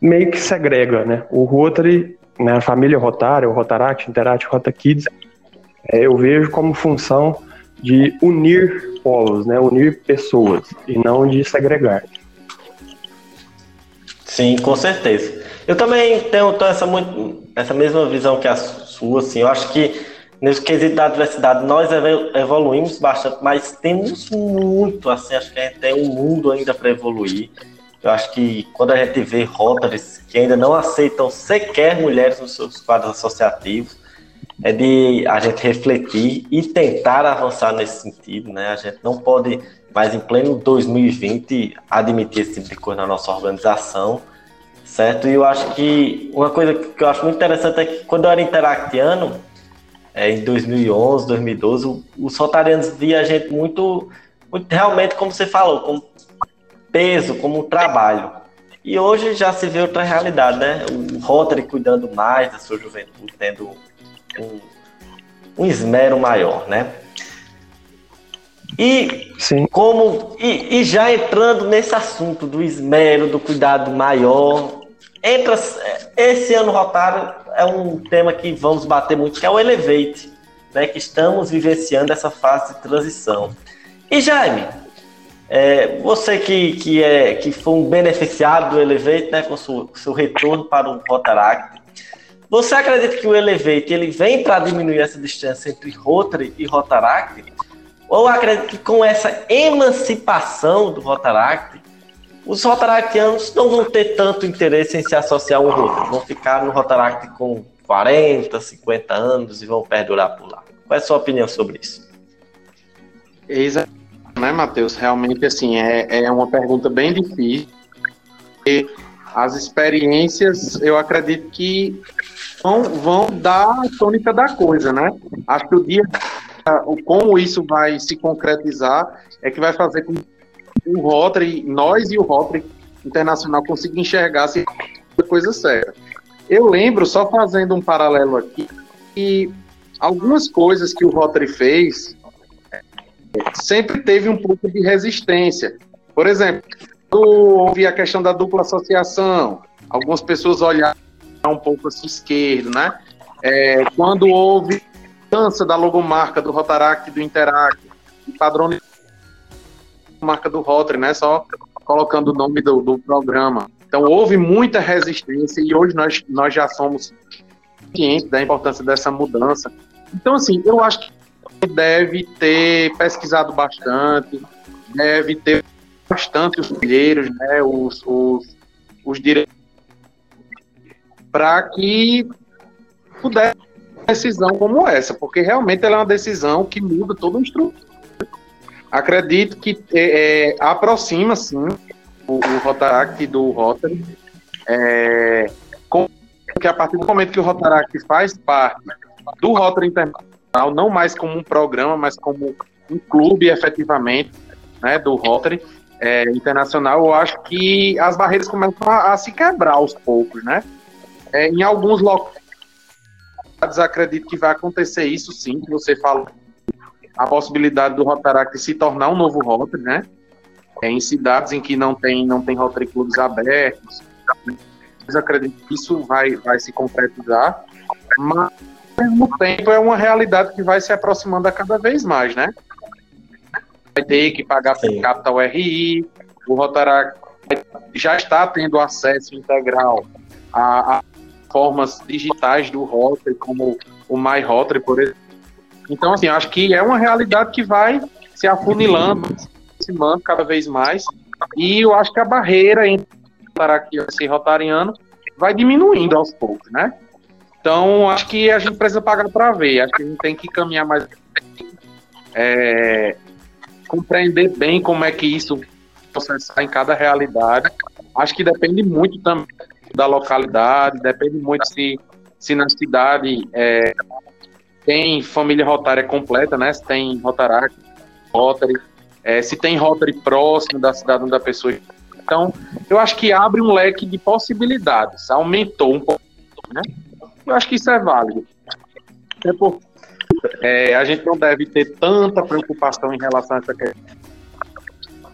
meio que segrega, né? O Rotary, né, a família Rotária, o Rotaract, Interact, Rota Kids, é, eu vejo como função de unir polos, né? Unir pessoas e não de segregar. Sim, com certeza. Eu também tenho essa, muito, essa mesma visão que a sua, assim. Eu acho que nesse quesito da diversidade nós evoluímos bastante, mas temos muito, assim, acho que a gente tem um mundo ainda para evoluir. Eu acho que quando a gente vê Rotaries que ainda não aceitam sequer mulheres nos seus quadros associativos, é de a gente refletir e tentar avançar nesse sentido, né? A gente não pode mais em pleno 2020 admitir esse tipo de coisa na nossa organização, certo? E eu acho que uma coisa que eu acho muito interessante é que quando eu era interactiano, é, em 2011, 2012, os rotarianos via a gente muito, muito realmente, como você falou, como peso, como trabalho. E hoje já se vê outra realidade, né? O Rotary cuidando mais da sua juventude, tendo um, um esmero maior, né? E Sim. como e, e, já entrando nesse assunto do esmero, do cuidado maior, entra esse ano rotário é um tema que vamos bater muito, que é o Elevate, né? Que estamos vivenciando essa fase de transição. E Jaime, é, você que, que, é, que foi um beneficiário do Elevate, né, com seu, seu retorno para o Rotaract, você acredita que o Elevate ele vem para diminuir essa distância entre Rotary e Rotaract? Ou acredita que com essa emancipação do Rotaract, os Rotaractianos não vão ter tanto interesse em se associar ao Rotary, vão ficar no Rotaract com 40, 50 anos e vão perdurar por lá. Qual é a sua opinião sobre isso? Exatamente, né, Matheus? Realmente, assim, é, é uma pergunta bem difícil. E as experiências, eu acredito que vão, vão dar a tônica da coisa, né? Acho que o dia, como isso vai se concretizar, é que vai fazer com que o Rotary, nós e o Rotary Internacional consigam enxergar se é coisa séria. Eu lembro, só fazendo um paralelo aqui, que algumas coisas que o Rotary fez sempre teve um pouco de resistência. Por exemplo, houve a questão da dupla associação, algumas pessoas olharam um pouco assim esquerdo, né? É, quando houve mudança da logomarca do Rotaract e do Interact, padrão marca do Rotary, né? Só colocando o nome do, do programa. Então houve muita resistência e hoje nós, nós já somos cientes da importância dessa mudança. Então, assim, eu acho que deve ter pesquisado bastante, deve ter bastante os filheiros, né, os, os, os direitos, para que pudesse uma decisão como essa, porque realmente ela é uma decisão que muda todo o instrumento. Acredito que é, é, aproxima, sim, o, o Rotaract do Rotary, é, com, que a partir do momento que o Rotaract faz parte do Rotary Internacional, não mais como um programa, mas como um clube efetivamente né, do Rotary é, Internacional, eu acho que as barreiras começam a, a se quebrar aos poucos, né? É, em alguns locais, acredito que vai acontecer isso sim, que você falou, a possibilidade do Rotaract se tornar um novo Rotary, né? É, em cidades em que não tem, não tem Rotary Clubes abertos, eu acredito que isso vai, vai se concretizar, mas ao mesmo tempo é uma realidade que vai se aproximando a cada vez mais, né? Vai ter que pagar por capital RI, o Rotaract já está tendo acesso integral a, a formas digitais do Rotary, como o My Rotary, por exemplo. Então, assim, acho que é uma realidade que vai se afunilando, se aproximando cada vez mais, e eu acho que a barreira entre o rotariano vai diminuindo aos poucos, né? Então, acho que a gente precisa pagar para ver. Acho que a gente tem que caminhar mais. É, compreender bem como é que isso processar em cada realidade. Acho que depende muito também da localidade, depende muito se, se na cidade é, tem família rotária completa, né? Se tem Rotaract, Rotary, é, se tem Rotary próximo da cidade onde a pessoa. Então, eu acho que abre um leque de possibilidades, aumentou um pouco, né? Eu acho que isso é válido. É por, é, a gente não deve ter tanta preocupação em relação a essa questão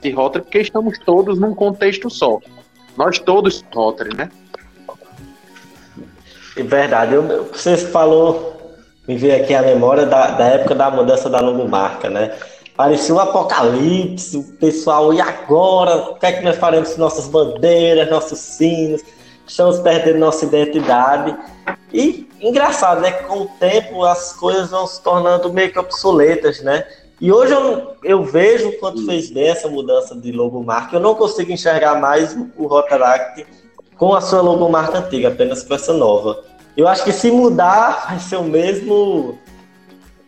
de Rotary, porque estamos todos num contexto só. Nós todos Rotary, né? É verdade. Eu, você falou, me veio aqui a memória da, da época da mudança da logomarca, né? Parecia um apocalipse, o pessoal, e agora? O que é que nós faremos com nossas bandeiras, nossos sinos? Estamos perdendo nossa identidade. E engraçado, né? Com o tempo as coisas vão se tornando meio que obsoletas, né? E hoje eu, eu vejo quanto fez bem essa mudança de logomarca. Eu não consigo enxergar mais o Rotaract com a sua logomarca antiga, apenas com essa nova. Eu acho que se mudar, vai ser o mesmo.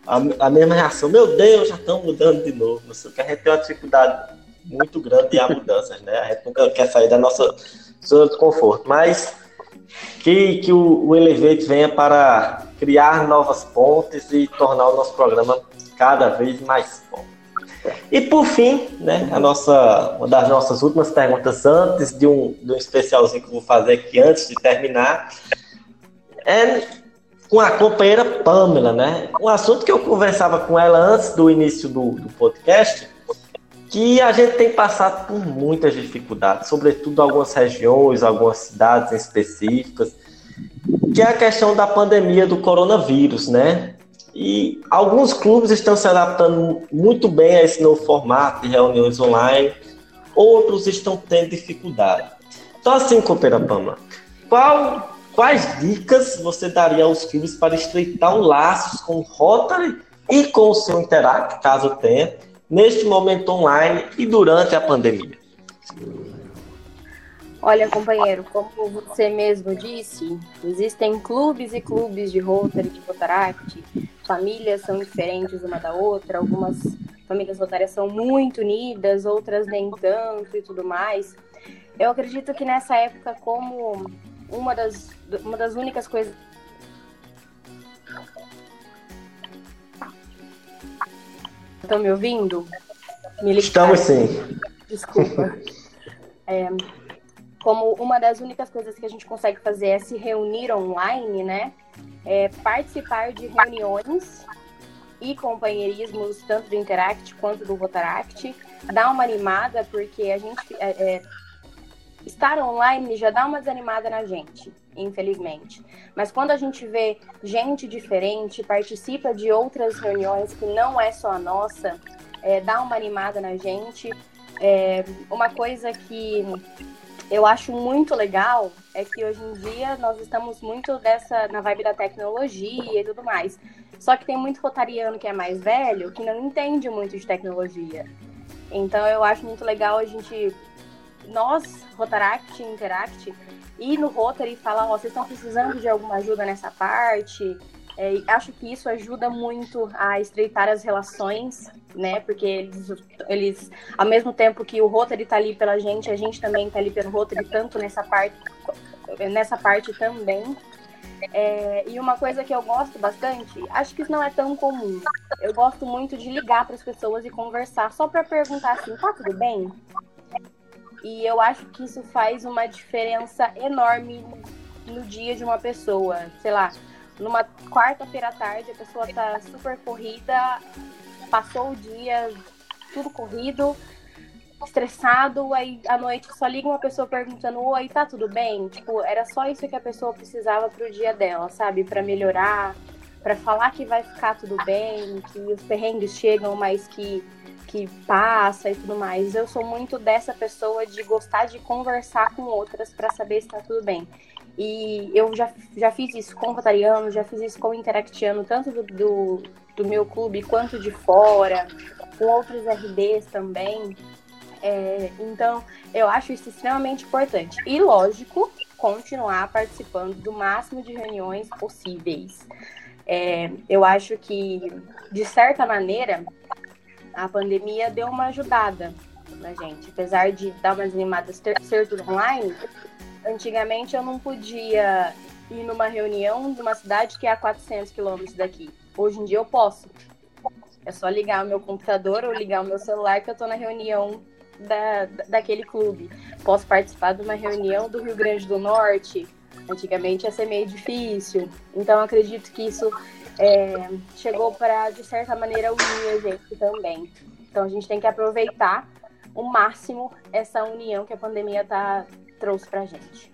A, a mesma reação. Meu Deus, já estão mudando de novo. Só que a gente tem uma dificuldade muito grande há mudanças, né? A gente nunca quer sair da nossa zona de conforto. Mas que, que o, o Elevate venha para criar novas pontes e tornar o nosso programa cada vez mais bom. E por fim, né, a nossa, uma das nossas últimas perguntas antes de um, de um especialzinho que eu vou fazer aqui antes de terminar, é com a companheira Pamela, né? Um assunto que eu conversava com ela antes do início do, do podcast, que a gente tem passado por muitas dificuldades, sobretudo algumas regiões, algumas cidades específicas, que é a questão da pandemia do coronavírus, né? E alguns clubes estão se adaptando muito bem a esse novo formato de reuniões online, outros estão tendo dificuldade. Então, assim, Copeira Pama, qual, quais dicas você daria aos clubes para estreitar laços com o Rotary e com o seu Interact, caso tenha, neste momento online e durante a pandemia? Olha, companheiro, como você mesmo disse, existem clubes e clubes de Rotary, de Rotaract, famílias são diferentes uma da outra, algumas famílias rotárias são muito unidas, outras nem tanto e tudo mais. Eu acredito que nessa época, como uma das, uma das únicas coisas. Estão me ouvindo? Me Estamos sim. Desculpa. É, como uma das únicas coisas que a gente consegue fazer é se reunir online, né? é, participar de reuniões e companheirismos, tanto do Interact quanto do Rotaract. Dá uma animada, porque a gente. É, é, estar online já dá uma desanimada na gente, infelizmente. Mas quando a gente vê gente diferente, participa de outras reuniões que não é só a nossa, é, dá uma animada na gente. É, uma coisa que eu acho muito legal é que hoje em dia nós estamos muito dessa na vibe da tecnologia e tudo mais. Só que tem muito rotariano que é mais velho que não entende muito de tecnologia. Então eu acho muito legal a gente nós, Rotaract Interact, ir no Rotary e falar, ó, oh, vocês estão precisando de alguma ajuda nessa parte. É, acho que isso ajuda muito a estreitar as relações, né? Porque eles, eles ao mesmo tempo que o Rotary está ali pela gente, a gente também está ali pelo Rotary, tanto nessa parte, nessa parte também. É, e uma coisa que eu gosto bastante, acho que isso não é tão comum. Eu gosto muito de ligar para as pessoas e conversar só para perguntar assim, tá tudo bem? E eu acho que isso faz uma diferença enorme no dia de uma pessoa. Sei lá, numa quarta-feira à tarde, a pessoa tá super corrida, passou o dia tudo corrido, estressado, aí à noite só liga uma pessoa perguntando: Oi, tá tudo bem? Tipo, era só isso que a pessoa precisava pro dia dela, sabe? para melhorar, para falar que vai ficar tudo bem, que os perrengues chegam, mas que que passa e tudo mais. Eu sou muito dessa pessoa de gostar de conversar com outras para saber se está tudo bem. E eu já, já fiz isso com o Rotariano, já fiz isso com o Interactiano, tanto do, do, do meu clube quanto de fora, com outros RDs também. É, então, eu acho isso extremamente importante. E, lógico, continuar participando do máximo de reuniões possíveis. É, eu acho que, de certa maneira, a pandemia deu uma ajudada na gente. Apesar de dar umas animadas ser tudo online, antigamente eu não podia ir numa reunião de uma cidade que é a 400 quilômetros daqui. Hoje em dia eu posso. É só ligar o meu computador ou ligar o meu celular que eu estou na reunião da, daquele clube. Posso participar de uma reunião do Rio Grande do Norte. Antigamente ia ser meio difícil. Então acredito que isso é, chegou para, de certa maneira, unir a gente também. Então a gente tem que aproveitar o máximo essa união que a pandemia tá, trouxe para a gente.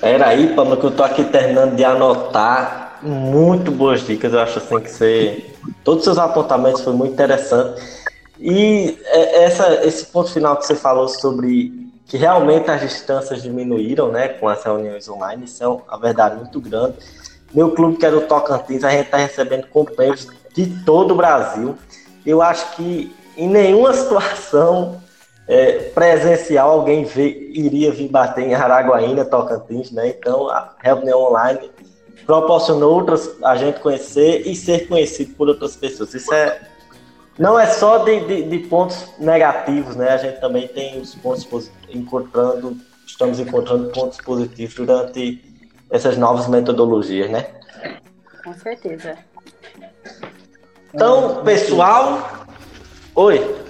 Pera aí, Pamela, que eu tô aqui terminando de anotar muito boas dicas. Eu acho assim que você. Todos os seus apontamentos foram muito interessantes. E é, essa, esse ponto final que você falou sobre que realmente as distâncias diminuíram né, com as reuniões online, isso é uma verdade muito grande. Meu clube, que é do Tocantins, a gente está recebendo companheiros de todo o Brasil. Eu acho que em nenhuma situação é, presencial alguém vê, iria vir bater em Araguaína, Tocantins, né? Então a reunião online proporcionou outras a gente conhecer e ser conhecido por outras pessoas. Isso é não é só de, de, de pontos negativos, né? A gente também tem os pontos encontrando, estamos encontrando pontos positivos durante essas novas metodologias, né? Com certeza. Então, pessoal. Oi.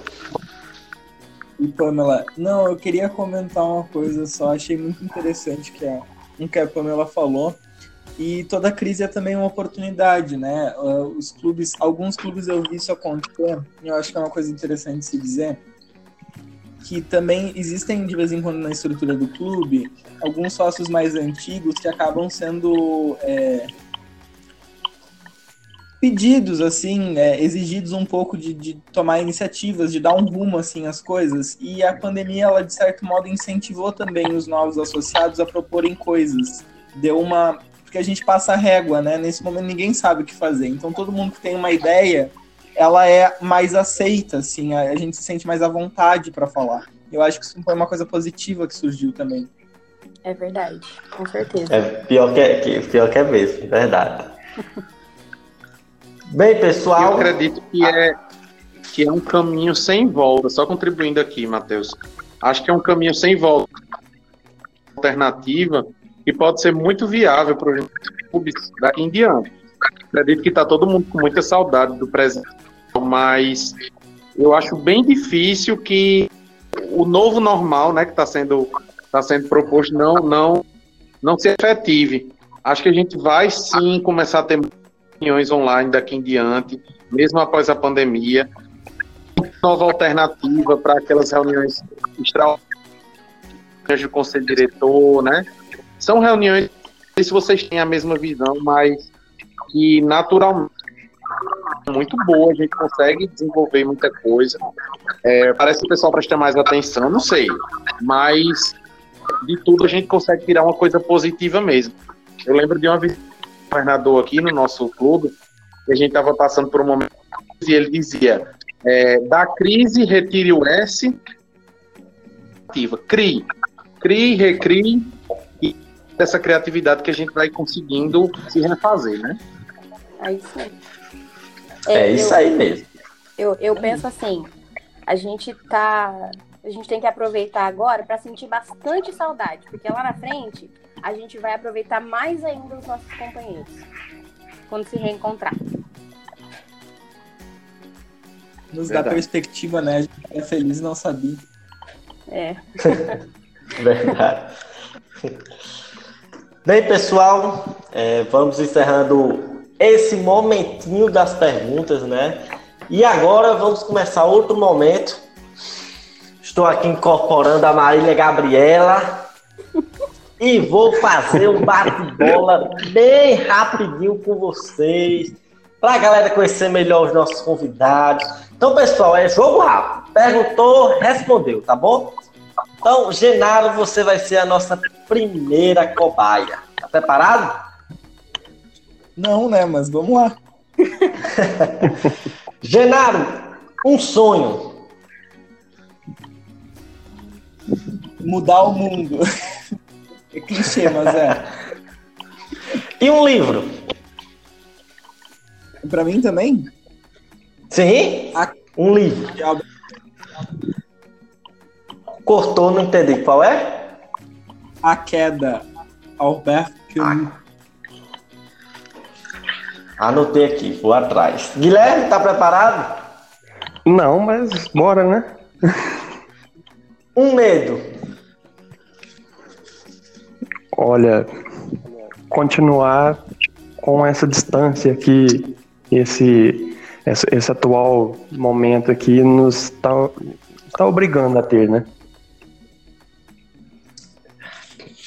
E Pamela, não, eu queria comentar uma coisa só, achei muito interessante que a, um que a Pamela falou. E toda crise é também uma oportunidade, né? Uh, os clubes, alguns clubes eu vi isso acontecer, e eu acho que é uma coisa interessante se dizer que também existem de vez em quando na estrutura do clube alguns sócios mais antigos que acabam sendo é, pedidos assim, é, exigidos um pouco de, de, tomar iniciativas, de dar um rumo assim às coisas. E a pandemia, ela de certo modo incentivou também os novos associados a proporem coisas. Deu uma porque a gente passa a régua, né? Nesse momento ninguém sabe o que fazer. Então todo mundo que tem uma ideia ela é mais aceita, assim, a gente se sente mais à vontade para falar. Eu acho que isso foi uma coisa positiva que surgiu também. É verdade, com certeza. É pior que é, que, pior que é mesmo, verdade. Bem, pessoal. Eu acredito que é, que é um caminho sem volta. Só contribuindo aqui, Matheus. Acho que é um caminho sem volta. Alternativa e pode ser muito viável para os clubes daqui em diante. Acredito que está todo mundo com muita saudade do presente mas eu acho bem difícil que o novo normal, né, que está sendo, tá sendo proposto, não, não, não se efetive. Acho que a gente vai sim começar a ter reuniões online daqui em diante, mesmo após a pandemia. Nova alternativa para aquelas reuniões extraordinárias do conselho diretor, né? São reuniões, se vocês têm a mesma visão, mas que naturalmente muito boa, a gente consegue desenvolver muita coisa. É, parece que o pessoal presta mais atenção, não sei, mas de tudo a gente consegue tirar uma coisa positiva mesmo. Eu lembro de uma vez um governador aqui no nosso clube, que a gente estava passando por um momento e ele dizia: é, da crise, retire o S, ativa, crie, crie, recrie, e essa criatividade que a gente vai conseguindo se refazer, né? É isso aí. É, isso eu- aí mesmo. Eu, eu penso assim, a gente tá. A gente tem que aproveitar agora para sentir bastante saudade, porque lá na frente a gente vai aproveitar mais ainda os nossos companheiros quando se reencontrar. Nos dá perspectiva, né? A gente é feliz e não sabia. É. Verdade. Bem, pessoal, é, vamos encerrando esse momentinho das perguntas, né? E agora vamos começar outro momento. Estou aqui incorporando a Marília Gabriela e vou fazer um bate-bola bem rapidinho com vocês, para a galera conhecer melhor os nossos convidados. Então, pessoal, é jogo rápido. Perguntou, respondeu, tá bom? Então, Genaro, você vai ser a nossa primeira cobaia. Tá preparado? Não, né? Mas vamos lá. Genaro, um sonho. Mudar o mundo. É clichê, mas é. E um livro. Pra mim também, Sim? Ah. Um livro. Cortou, não entendi. Qual é? A Queda, Albert Camus. Anotei aqui, vou atrás. Guilherme, tá preparado? Não, mas bora, né? Um medo. Olha, continuar com essa distância que esse, esse, esse atual momento aqui nos está tá obrigando a ter, né?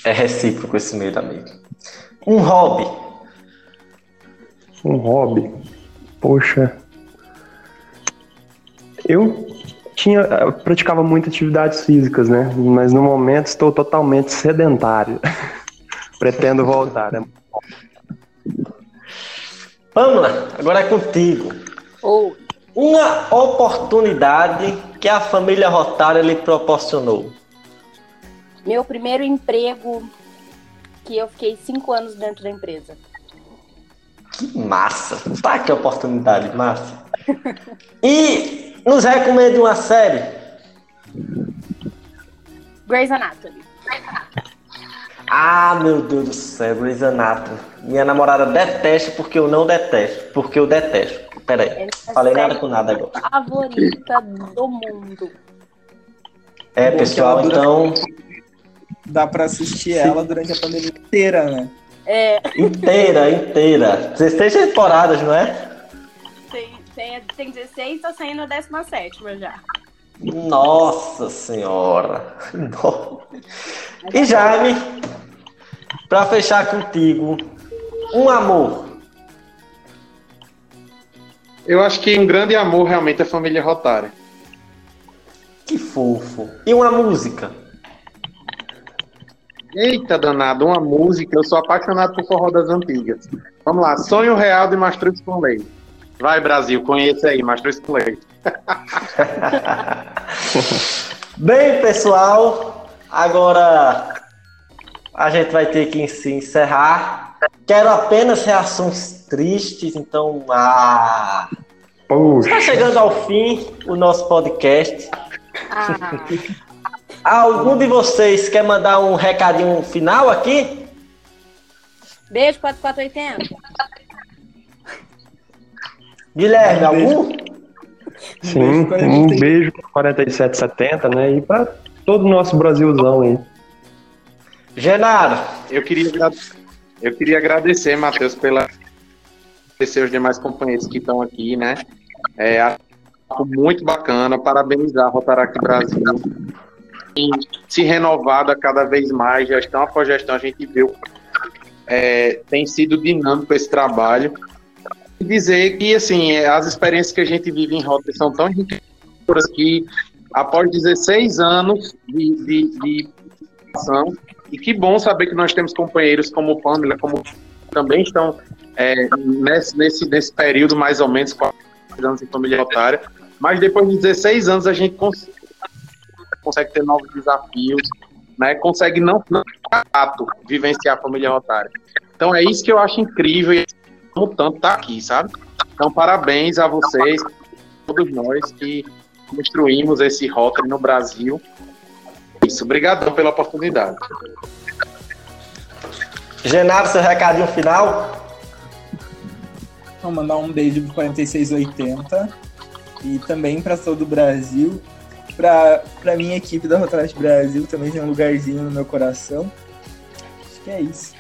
É recíproco esse medo, amigo. Um hobby. Um hobby. Poxa. Eu tinha eu praticava muitas atividades físicas, né? Mas no momento estou totalmente sedentário. Pretendo voltar, né? Pamela, agora é contigo. Ou Uma oportunidade que a família Rotária lhe proporcionou. meu primeiro emprego que eu fiquei cinco anos dentro da empresa. Que massa! Tá que oportunidade, massa. E nos recomende uma série. Grey's Anatomy. Ah, meu Deus do céu, Grey's Anatomy. Minha namorada detesta porque eu não detesto. Porque eu detesto. Pera aí, É a falei série nada com nada agora. favorita do mundo. É, pessoal, então, Dá pra assistir ela durante a pandemia inteira, né? É, inteira, inteira. 16 temporadas, não é? tem, tem, tem 16, tô saindo a 17 já. Nossa senhora. E Jaime, pra fechar contigo, um amor. Eu acho que um grande amor realmente é a família Rotária. Que fofo. E uma música. Eita danado, uma música. Eu sou apaixonado por forró das antigas. Vamos lá, Sonho Real de Mastruz com Leite. Vai, Brasil, conheça aí, Mastruz com Leite. Bem, pessoal, agora a gente vai ter que se encerrar. Quero apenas reações tristes, então ah, Poxa, está chegando ao fim o nosso podcast. Ah, Algum de vocês quer mandar um recadinho final aqui? beijo 4480. Guilherme, Um algum? sim, um beijo para 4770, né? E para todo o nosso Brasilzão aí. Genaro, Eu queria, Eu queria agradecer, Matheus, pela agradecer os demais companheiros que estão aqui, né? É muito bacana, parabenizar a Rotaract Brasil. Se renovada cada vez mais, gestão após gestão, a gente viu é, tem sido dinâmico esse trabalho. E dizer que, assim, as experiências que a gente vive em rota são tão enriquecedoras que, após 16 anos de, de, de ação, e que bom saber que nós temos companheiros como Pamela, como também estão é, nesse, nesse, nesse período, mais ou menos, quatro anos em família rotária, mas depois de 16 anos a gente consegue, consegue ter novos desafios, né? Consegue não, não ato vivenciar a família rotária. Então é isso que eu acho incrível e como tanto tá aqui, sabe? Então parabéns a vocês, todos nós que construímos esse Rotary no Brasil. Isso, obrigadão pela oportunidade. Genaro, seu recadinho final? Vou mandar um beijo pro 4680 e também para todo o Brasil. Para a minha equipe da Rotaract Brasil também tem um lugarzinho no meu coração. Acho que é isso.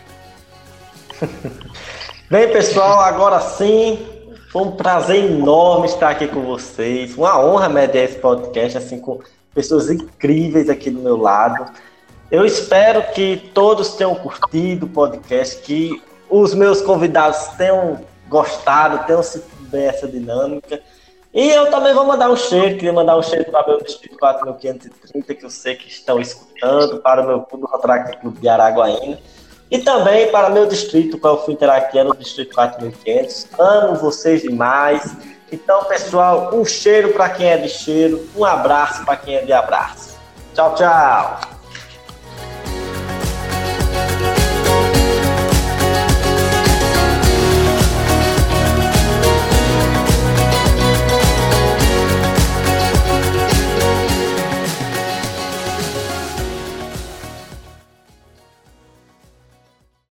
Bem, pessoal, agora sim, foi um prazer enorme estar aqui com vocês. Uma honra mediar esse podcast assim com pessoas incríveis aqui do meu lado. Eu espero que todos tenham curtido o podcast, que os meus convidados tenham gostado, tenham sido bem essa dinâmica. E eu também vou mandar um cheiro, queria mandar um cheiro para meu Distrito 4530, que eu sei que estão escutando, para o meu Clube Rotract Clube de Araguaína. E também para meu distrito, qual eu fui interactuando, o Distrito 4500. Amo vocês demais. Então, pessoal, um cheiro para quem é de cheiro, um abraço para quem é de abraço. Tchau, tchau.